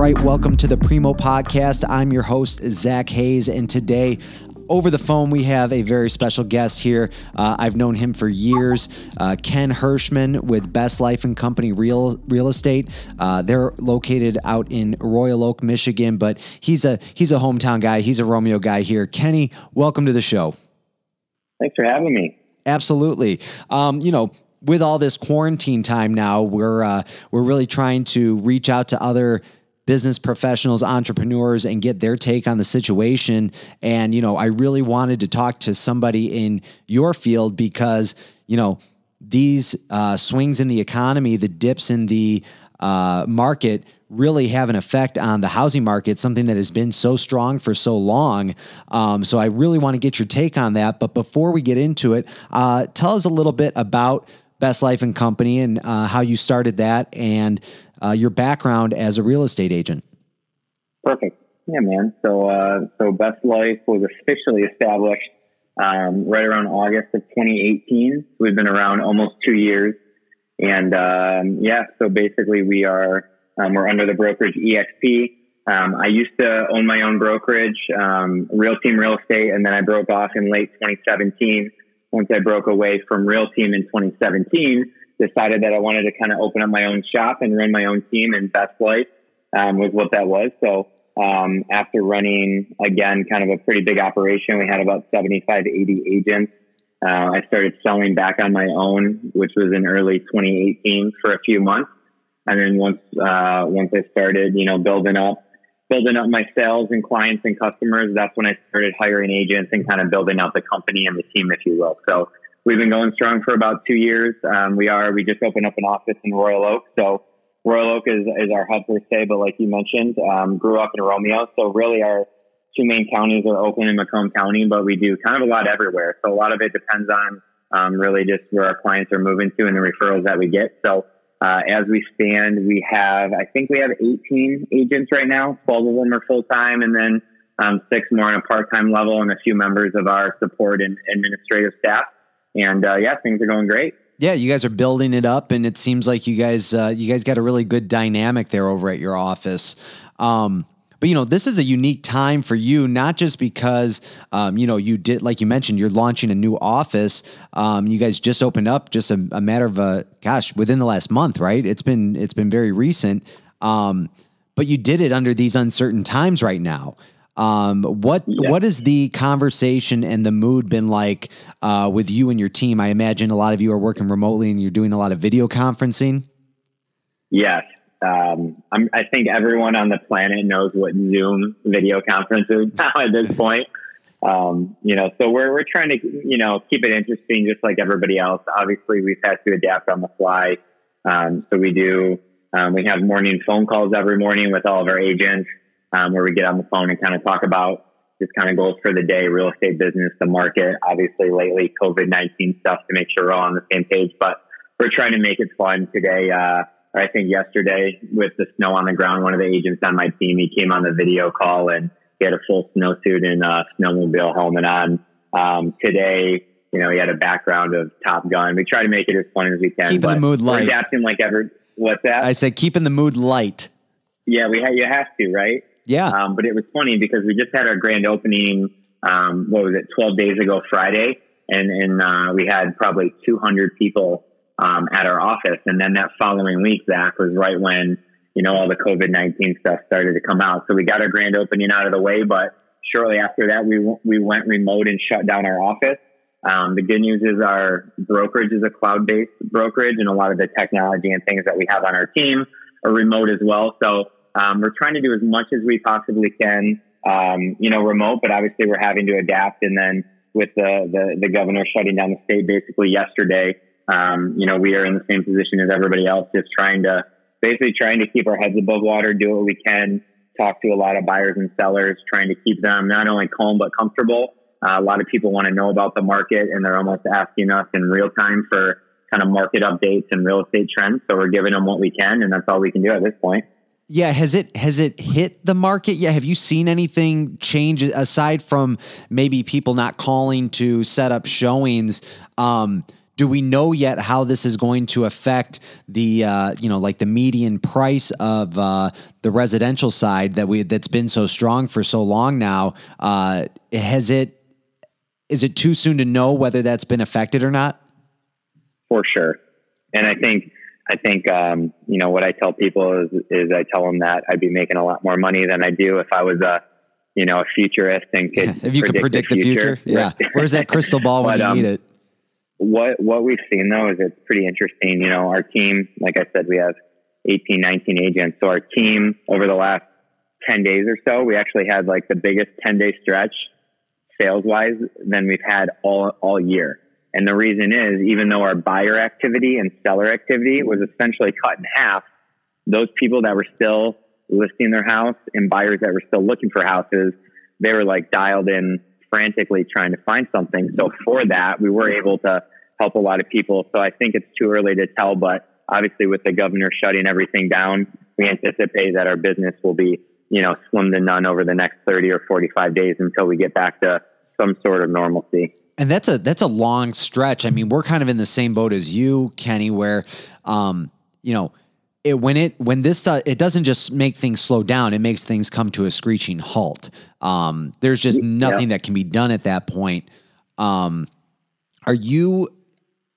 right, welcome to the Preemo Podcast. I'm your host, Zack Hayes, and today over the phone, we have a very special guest here. Uh, I've known him for years. Uh, Ken Hirschmann with Best Life and Company Real Real Estate. Uh, they're located out in Royal Oak, Michigan, but he's a he's a hometown guy. He's a Romeo guy here. Kenny, welcome to the show. Thanks for having me. Absolutely. Um, you know, with all this quarantine time now, we're uh, we're really trying to reach out to other business professionals, entrepreneurs, and get their take on the situation. And, you know, I really wanted to talk to somebody in your field because, you know, these uh, swings in the economy, the dips in the uh, market really have an effect on the housing market, something that has been so strong for so long. Um, so I really want to get your take on that. But before we get into it, uh, tell us a little bit about Best Life and Company and uh, how you started that and uh, your background as a real estate agent. Perfect. Yeah, man. So, uh, so Best Life was officially established um, right around August of 2018. So we've been around almost two years, and um, yeah. So basically, we are um, we're under the brokerage EXP. Um, I used to own my own brokerage, um, Real Team Real Estate, and then I broke off in late 2017. Once I broke away from Real Team in 2017, decided that I wanted to kind of open up my own shop and run my own team and Best Life um, was what that was. So um, after running again, kind of a pretty big operation, we had about 75 80 agents. Uh, I started selling back on my own, which was in early 2018 for a few months. And then once, uh, once I started, you know, building up, building up my sales and clients and customers, that's when I started hiring agents and kind of building out the company and the team, if you will. So We've been going strong for about two years. Um, we are, we just opened up an office in Royal Oak. So Royal Oak is, is our hub per se, but like you mentioned, um, grew up in Romeo. So really our two main counties are Oakland and Macomb County, but we do kind of a lot everywhere. So a lot of it depends on um, really just where our clients are moving to and the referrals that we get. So uh, as we stand, we have, I think we have 18 agents right now. 12 of them are full time, and then um, six more on a part time level, and a few members of our support and administrative staff and uh, yeah, things are going great. Yeah, you guys are building it up, and it seems like you guys uh, you guys got a really good dynamic there over at your office. Um, but you know, this is a unique time for you, not just because um, you know you did, like you mentioned, you're launching a new office. Um, you guys just opened up, just a, a, matter of a gosh, within the last month, right? It's been it's been very recent. Um, but you did it under these uncertain times right now. Um, what yeah. what has the conversation and the mood been like uh, with you and your team? I imagine a lot of you are working remotely and you're doing a lot of video conferencing. Yes, um, i think everyone on the planet knows what Zoom video conference is now at this point. Um, you know, so we're we're trying to you know keep it interesting, just like everybody else. Obviously, we've had to adapt on the fly. Um, so we do um, we have morning phone calls every morning with all of our agents um, where we get on the phone and kind of talk about just kind of goals for the day, real estate business, the market, obviously lately COVID 19 stuff to make sure we're all on the same page. But we're trying to make it fun today. Uh, I think yesterday with the snow on the ground, one of the agents on my team, he came on the video call and he had a full snowsuit and a snowmobile helmet on. Um, today, you know, he had a background of Top Gun. We try to make it as fun as we can. Keeping the mood light. Adapting like ever. What's that? I said keeping the mood light. Yeah, we ha- you have to, right? Yeah. Um, but it was funny because we just had our grand opening, um, what was it, 12 days ago Friday. And, and uh, we had probably 200 people um, at our office. And then that following week, Zack, was right when, you know, all the COVID 19 stuff started to come out. So we got our grand opening out of the way. But shortly after that, we, we went remote and shut down our office. Um, the good news is our brokerage is a cloud based brokerage, and a lot of the technology and things that we have on our team are remote as well. So um, we're trying to do as much as we possibly can, um, you know, remote, but obviously we're having to adapt. And then with the, the, the governor shutting down the state basically yesterday, um, you know, we are in the same position as everybody else, just trying to basically trying to keep our heads above water, do what we can, talk to a lot of buyers and sellers, trying to keep them not only calm but comfortable. Uh, a lot of people want to know about the market and they're almost asking us in real time for kind of market updates and real estate trends. So we're giving them what we can, and that's all we can do at this point. Yeah, has it has it hit the market yet? Have you seen anything change aside from maybe people not calling to set up showings? Um, do we know yet how this is going to affect the uh, you know like the median price of uh, the residential side that we that's been so strong for so long now? Uh, has it is it too soon to know whether that's been affected or not? For sure, and I think I think um, you know what I tell people is is I tell them that I'd be making a lot more money than I do if I was a you know a futurist and could if you predict could predict the future. The future. Yeah, where's that crystal ball when but, you um, need it? what what we've seen though is it's pretty interesting. You know, our team, like I said, we have 18, 19 agents. So our team over the last 10 days or so, we actually had like the biggest 10 day stretch sales wise than we've had all, all year. And the reason is even though our buyer activity and seller activity was essentially cut in half, those people that were still listing their house and buyers that were still looking for houses, they were like dialed in frantically trying to find something. So for that, we were able to help a lot of people. So I think it's too early to tell, but obviously with the governor shutting everything down, we anticipate that our business will be, you know, slim to none over the next 30 or 45 days until we get back to some sort of normalcy. And that's a that's a long stretch. I mean, we're kind of in the same boat as you, Kenny, where um, you know, it when it when this uh, it doesn't just make things slow down it makes things come to a screeching halt um, there's just nothing yeah. that can be done at that point um, are you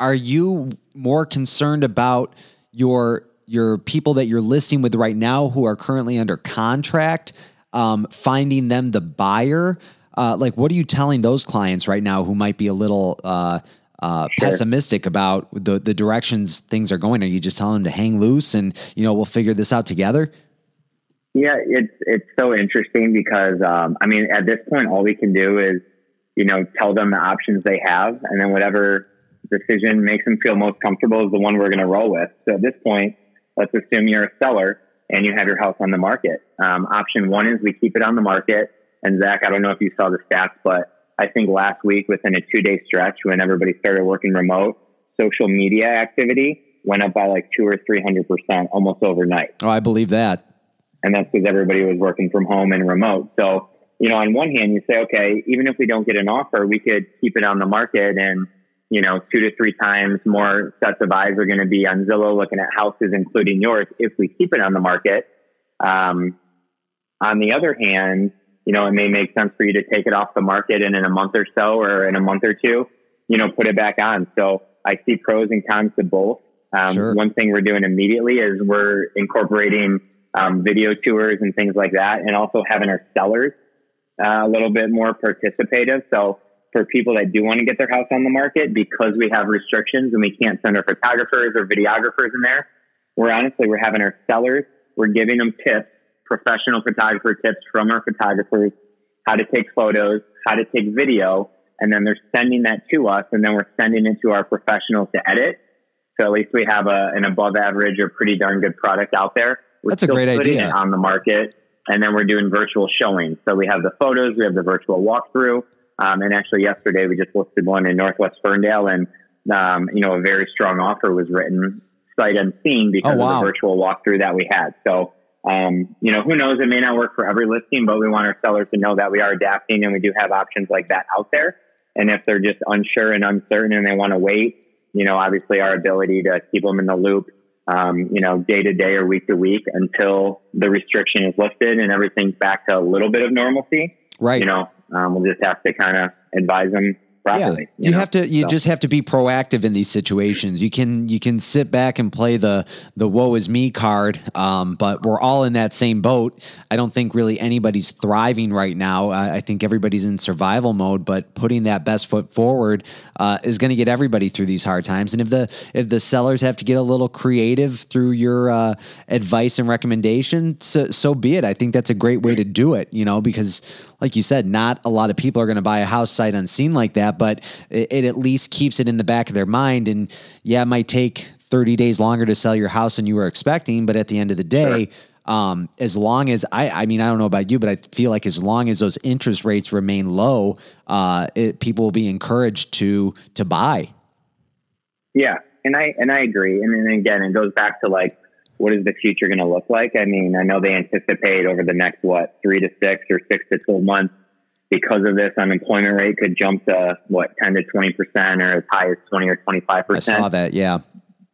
are you more concerned about your your people that you're listing with right now who are currently under contract um, finding them the buyer uh, like what are you telling those clients right now who might be a little uh, uh, sure. pessimistic about the the directions things are going? Are you just telling them to hang loose and you know we'll figure this out together? Yeah, it's it's so interesting because um, I mean at this point all we can do is you know tell them the options they have and then whatever decision makes them feel most comfortable is the one we're going to roll with. So at this point, let's assume you're a seller and you have your house on the market. Um, option one is we keep it on the market. And Zack, I don't know if you saw the stats, but I think last week within a two day stretch when everybody started working remote, social media activity went up by like two or 300% almost overnight. Oh, I believe that. And that's because everybody was working from home and remote. So, you know, on one hand, you say, okay, even if we don't get an offer, we could keep it on the market and, you know, two to three times more sets of eyes are going to be on Zillow looking at houses, including yours, if we keep it on the market. Um, on the other hand, you know, it may make sense for you to take it off the market and in a month or so or in a month or two, you know, put it back on. So I see pros and cons to both. Um, sure. One thing we're doing immediately is we're incorporating um, video tours and things like that, and also having our sellers uh, a little bit more participative. So for people that do want to get their house on the market, because we have restrictions and we can't send our photographers or videographers in there, we're honestly we're having our sellers, we're giving them tips professional photographer tips from our photographers, how to take photos, how to take video, and then they're sending that to us, and then we're sending it to our professionals to edit. So at least we have a, an above average or pretty darn good product out there. We're That's a great idea. on the market, and then we're doing virtual showings. So we have the photos, we have the virtual walkthrough, um, and actually yesterday we just listed one in Northwest Ferndale, and um, you know a very strong offer was written sight unseen because oh, wow. of the virtual walkthrough that we had. So um, you know, who knows? It may not work for every listing, but we want our sellers to know that we are adapting and we do have options like that out there. And if they're just unsure and uncertain and they want to wait, you know, obviously our ability to keep them in the loop, um, you know, day to day or week to week until the restriction is lifted and everything's back to a little bit of normalcy. Right. You know, um, we'll just have to kind of advise them properly. Yeah. You, you know? have to you so. just have to be proactive in these situations. You can you can sit back and play the the woe is me card, um, but we're all in that same boat. I don't think really anybody's thriving right now. I, I think everybody's in survival mode, but putting that best foot forward uh, is going to get everybody through these hard times. And if the if the sellers have to get a little creative through your uh, advice and recommendation, so, so be it. I think that's a great way to do it. You know, because like you said, not a lot of people are going to buy a house sight unseen like that, but it, it, at least keeps it in the back of their mind. And yeah, it might take 30 days longer to sell your house than you were expecting, but at the end of the day, sure. Um, as long as I, I mean, I don't know about you, but I feel like as long as those interest rates remain low, uh, it, people will be encouraged to to buy. Yeah, and I and I agree. And then again, it goes back to like what is the future going to look like? I mean, I know they anticipate over the next what three to six or six to twelve months because of this, unemployment rate could jump to what 10 to 20 percent, or as high as 20 or 25 percent. I saw that. Yeah.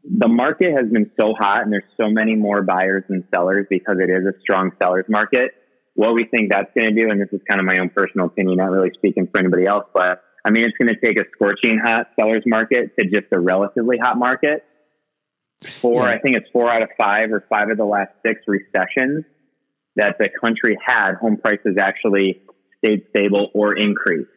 The market has been so hot, and there's so many more buyers than sellers because it is a strong sellers market. What we think that's going to do, and this is kind of my own personal opinion, not really speaking for anybody else, but I mean, it's going to take a scorching hot sellers market to just a relatively hot market. Four, yeah. I think it's four out of five or five of the last six recessions that the country had, home prices actually stayed stable or increased.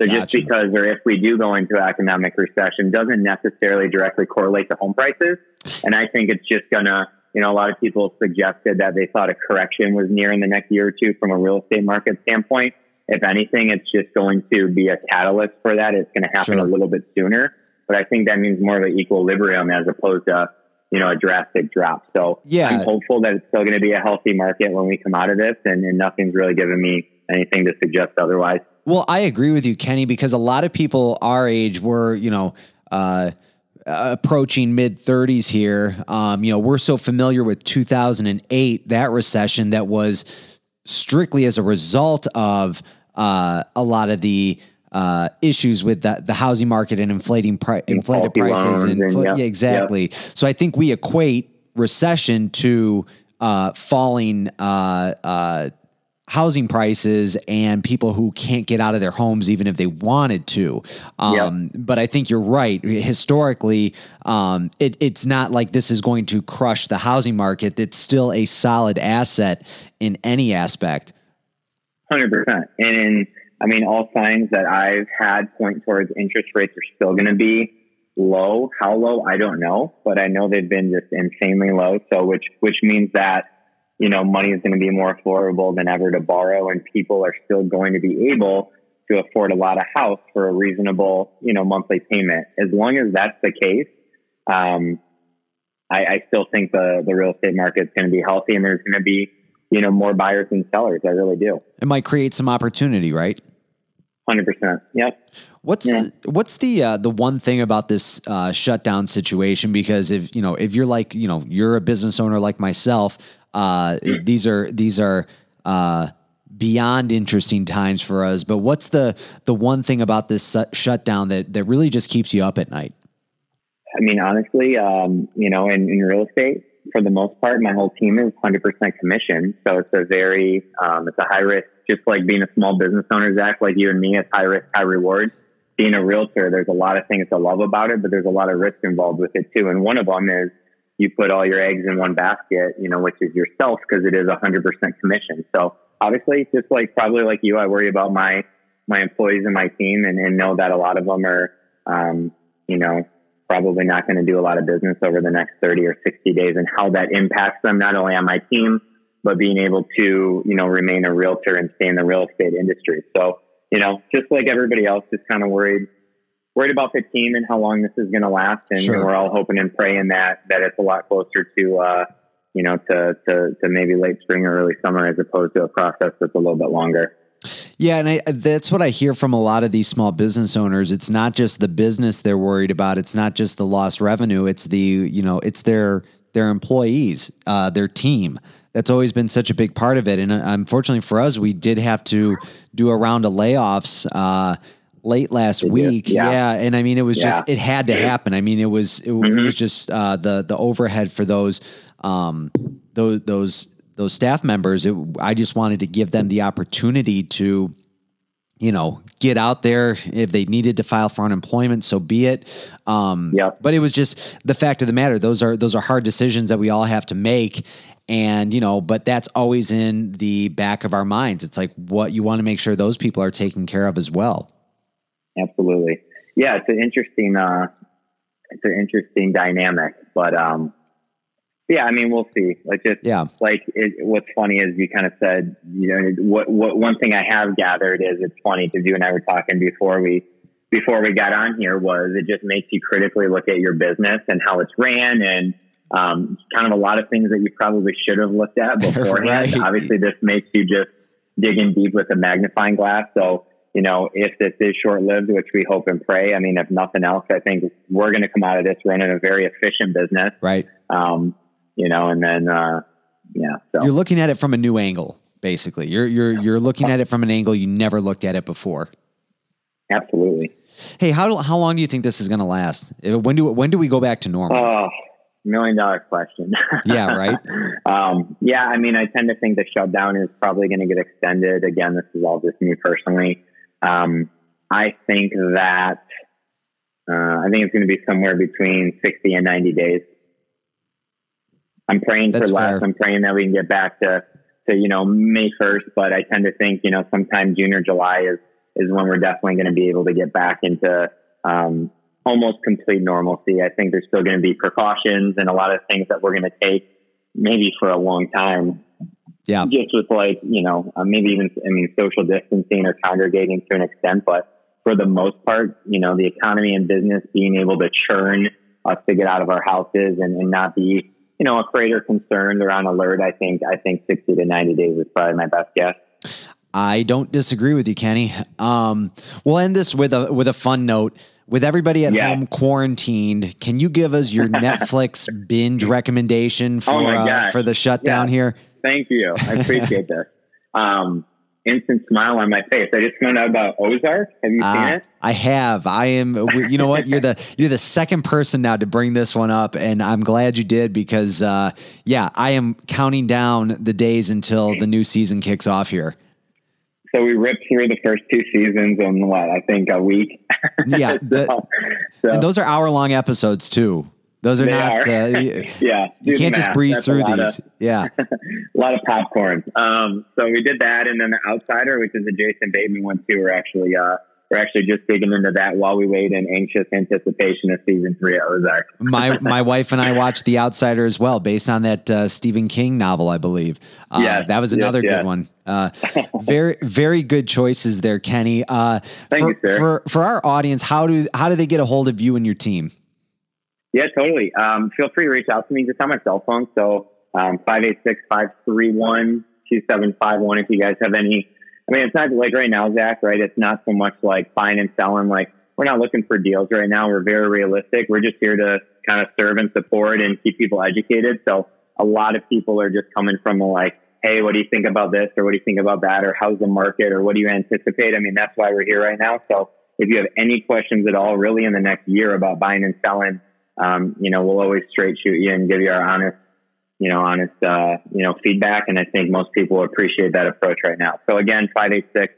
So gotcha. just because, or if we do go into economic recession, doesn't necessarily directly correlate to home prices. And I think it's just gonna, you know, a lot of people suggested that they thought a correction was near in the next year or two from a real estate market standpoint. If anything, it's just going to be a catalyst for that. It's going to happen sure. a little bit sooner. But I think that means more of an equilibrium as opposed to, you know, a drastic drop. So yeah. I'm hopeful that it's still going to be a healthy market when we come out of this and, and nothing's really given me anything to suggest otherwise. Well, I agree with you, Kenny, because a lot of people our age were, you know, uh, approaching mid 30s here. Um, you know, we're so familiar with 2008, that recession that was strictly as a result of uh, a lot of the uh, issues with the, the housing market and inflating pri- inflated prices and, and yeah, exactly. Yeah. So I think we equate recession to uh, falling uh, uh, housing prices and people who can't get out of their homes even if they wanted to. Um, yep. But I think you're right. Historically, um, it, it's not like this is going to crush the housing market. It's still a solid asset in any aspect. 100%. And I mean, all signs that I've had point towards interest rates are still going to be low. How low? I don't know, but I know they've been just insanely low. So, which, which means that you know, money is going to be more affordable than ever to borrow, and people are still going to be able to afford a lot of house for a reasonable, you know, monthly payment. As long as that's the case, um, I, I still think the the real estate market is going to be healthy, and there's going to be, you know, more buyers than sellers. I really do. It might create some opportunity, right? Hundred percent. Yep. What's yeah. what's the uh, the one thing about this uh, shutdown situation? Because if you know if you're like you know you're a business owner like myself, uh, these are these are uh, beyond interesting times for us. But what's the the one thing about this shutdown that that really just keeps you up at night? I mean, honestly, um, you know, in, in real estate, for the most part, my whole team is 100% commission. So it's a very, um, it's a high risk, just like being a small business owner, Zack, like you and me, it's high risk, high reward. Being a realtor, there's a lot of things to love about it, but there's a lot of risk involved with it too. And one of them is you put all your eggs in one basket, you know, which is yourself because it is hundred percent commission. So obviously, just like probably like you, I worry about my my employees and my team, and, and know that a lot of them are, um, you know, probably not going to do a lot of business over the next thirty or sixty days, and how that impacts them not only on my team but being able to, you know, remain a realtor and stay in the real estate industry. So, you know, just like everybody else, just kind of worried worried about the team and how long this is going to last, and, sure. we're all hoping and praying that that it's a lot closer to uh, you know to, to to maybe late spring or early summer as opposed to a process that's a little bit longer. Yeah, and I, that's what I hear from a lot of these small business owners. It's not just the business they're worried about. It's not just the lost revenue. It's the you know it's their their employees, uh, their team. That's always been such a big part of it. And uh, unfortunately for us, we did have to do a round of layoffs. Uh, late last week. Yeah. yeah. And I mean, it was yeah. just, it had to happen. I mean, it was, it, mm-hmm. it was just, uh, the, the overhead for those, um, those, those, those staff members. It, I just wanted to give them the opportunity to, you know, get out there if they needed to file for unemployment, so be it. Um, yeah. But it was just the fact of the matter; those are those are hard decisions that we all have to make, and you know. But that's always in the back of our minds. It's like what you want to make sure those people are taken care of as well. Absolutely. Yeah, it's an interesting, uh, it's an interesting dynamic, but, um, yeah, I mean, we'll see. Like just, yeah, like it, what's funny is you kind of said, you know, what, what, one thing I have gathered is it's funny because you and I were talking before we, before we got on here was it just makes you critically look at your business and how it's ran and, um, kind of a lot of things that you probably should have looked at beforehand. right. Obviously, this makes you just dig in deep with a magnifying glass. So, you know, if this is short lived, which we hope and pray, I mean, if nothing else, I think we're going to come out of this running a very efficient business. Right. Um, you know, and then, uh, yeah. So. You're looking at it from a new angle. Basically, you're you're you're looking at it from an angle you never looked at it before. Absolutely. Hey, how how long do you think this is going to last? Uh, When do when do we go back to normal? Oh, million dollar question. Yeah, right. um, yeah, I mean, I tend to think the shutdown is probably going to get extended. Again, this is all just me personally. Um, I think that uh, I think it's going to be somewhere between sixty and ninety days. I'm praying That's for less. fair. I'm praying that we can get back to to you know May first, but I tend to think you know sometime June or July is is when we're definitely going to be able to get back into um, almost complete normalcy. I think there's still going to be precautions and a lot of things that we're going to take maybe for a long time. Yeah. Just with like, you know, uh, maybe even, I mean, social distancing or congregating to an extent, but for the most part, you know, the economy and business being able to churn us to get out of our houses and, and not be, you know, afraid or concerned or on alert. I think, I think 60 to 90 days is probably my best guess. I don't disagree with you, Kenny. Um, we'll end this with a with a fun note. With everybody at Yeah. home quarantined, can you give us your Netflix binge recommendation for Oh uh, for the shutdown Yeah. here? Thank you. I appreciate this. Um, instant smile on my face. I just found out about Ozark. Have you seen Uh, it? I have. I am. You know what? You're the you're the second person now to bring this one up, and I'm glad you did because, uh, yeah, I am counting down the days until the new season kicks off here. So we ripped through the first two seasons in what I think a week. Yeah, the- so, so And those are hour long episodes too. Those are They not. are. Uh, you yeah, you can't just breeze That's through these. Of, yeah. a lot of popcorn. Um, so we did that, and then the Outsider, which is a Jason Bateman one too. We're actually uh, we're actually just digging into that while we wait in anxious anticipation of season three of Ozark. my my wife and I watched The Outsider as well, based on that uh, Stephen King novel, I believe. Uh, Yes, that was another yes. good one. Uh, very very good choices there, Kenny. Uh, Thank for, you, sir. For for our audience, how do how do they get a hold of you and your team? Yeah, totally. Um, feel free to reach out to me just on my cell phone. So um, 586-531-2751 if you guys have any. I mean, it's not like right now, Zack, right? It's not so much like buying and selling. Like we're not looking for deals right now. We're very realistic. We're just here to kind of serve and support and keep people educated. So a lot of people are just coming from like, hey, what do you think about this? Or what do you think about that? Or how's the market? Or what do you anticipate? I mean, that's why we're here right now. So if you have any questions at all, really in the next year about buying and selling, um, you know, we'll always straight shoot you and give you our honest, you know, honest, uh, you know, feedback. And I think most people appreciate that approach right now. So again, 586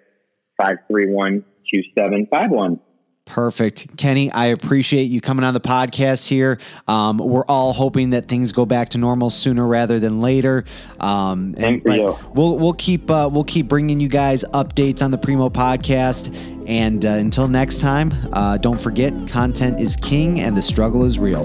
531 2751. Perfect. Kenny, I appreciate you coming on the podcast here. Um, we're all hoping that things go back to normal sooner rather than later. Um, for but you. We'll we'll keep uh, we'll keep bringing you guys updates on the Preemo podcast. And uh, until next time, uh, don't forget, content is king and the struggle is real.